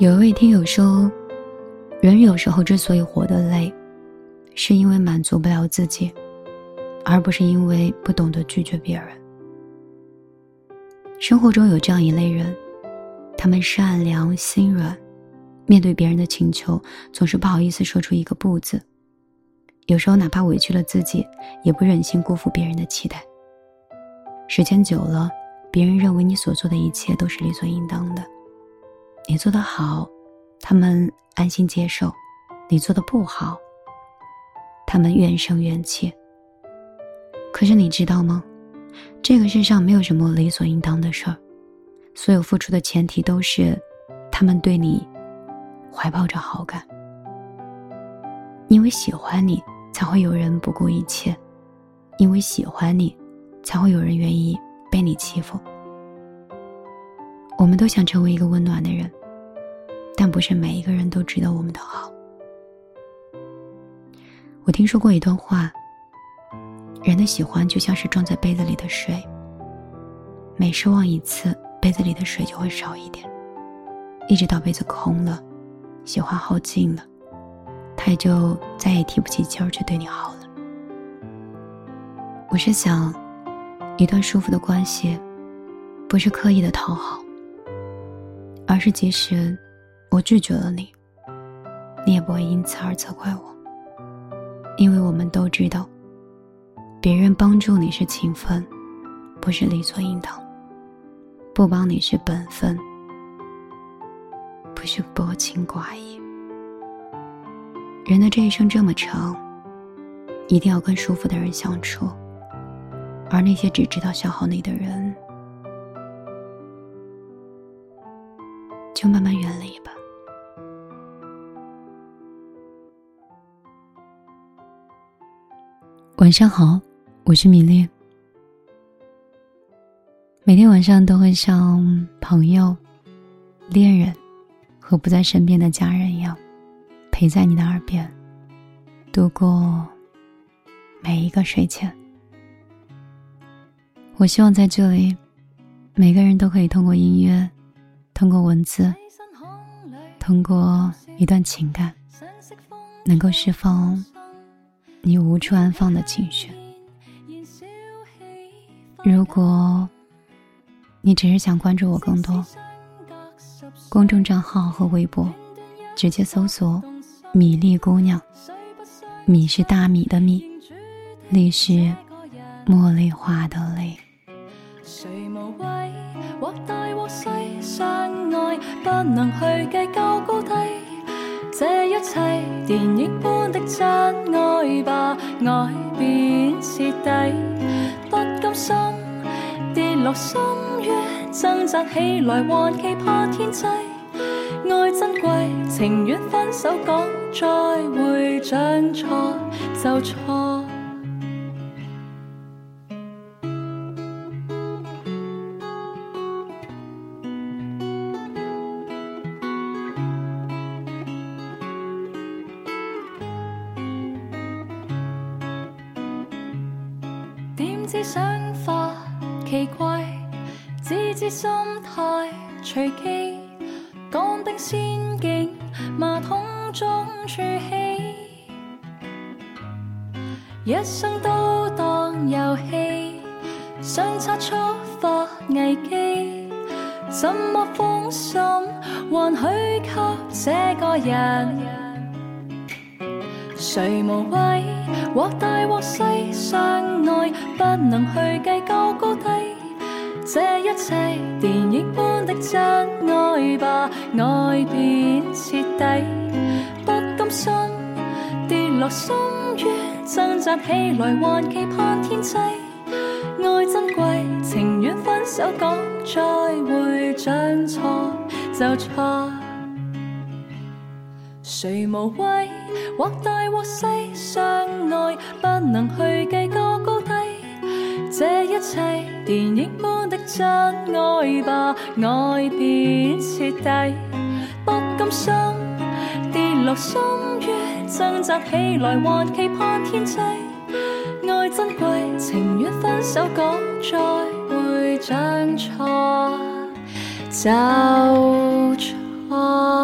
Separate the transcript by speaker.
Speaker 1: 有一位听友说，人有时候之所以活得累，是因为满足不了自己，而不是因为不懂得拒绝别人。生活中有这样一类人，他们善良心软，面对别人的请求，总是不好意思说出一个不字。有时候哪怕委屈了自己，也不忍心辜负别人的期待。时间久了，别人认为你所做的一切都是理所应当的。你做的好，他们安心接受；你做的不好，他们怨声怨气。可是你知道吗？这个世上没有什么理所应当的事儿，所有付出的前提都是，他们对你怀抱着好感。因为喜欢你，才会有人不顾一切；因为喜欢你，才会有人愿意被你欺负。我们都想成为一个温暖的人。但不是每一个人都值得我们的好。我听说过一段话：人的喜欢就像是装在杯子里的水，每失望一次，杯子里的水就会少一点，一直到杯子空了，喜欢耗尽了，他也就再也提不起劲儿去对你好了。我是想，一段舒服的关系，不是刻意的讨好，而是即使。我拒绝了你，你也不会因此而责怪我，因为我们都知道，别人帮助你是情分，不是理所应当；不帮你是本分，不是薄情寡义。人的这一生这么长，一定要跟舒服的人相处，而那些只知道消耗你的人，就慢慢远晚上好，我是米粒。每天晚上都会像朋友、恋人和不在身边的家人一样，陪在你的耳边，度过每一个睡前。我希望在这里，每个人都可以通过音乐，通过文字，通过一段情感，能够释放。你无处安放的情绪。如果你只是想关注我更多，公众账号和微博，直接搜索“米粒姑娘”。米是大米的米，粒是茉莉花的粒。
Speaker 2: 这一切电影般的真爱吧，爱便彻底。不甘心跌落深渊，挣扎起来还期盼天际。爱珍贵，情愿分手讲再会，将错就错。知想法奇怪，只知心态随机。讲的仙境，马桶中出气。一生都当游戏，相差触发危机。怎么放心，还许给这个人？谁无谓，或大或细，相爱不能去计较高低。这一切电影般的真爱吧，爱便彻底。不甘心跌落深渊，挣扎起来还期盼天际。爱珍贵，情愿分手讲再会，将错就错。谁无畏，或大或细，相爱不能去计较高低。这一切电影般的真爱吧，爱便彻底。不甘心跌落深渊，挣扎起来还期盼天际。爱珍贵，情愿分手讲再会，将错就错。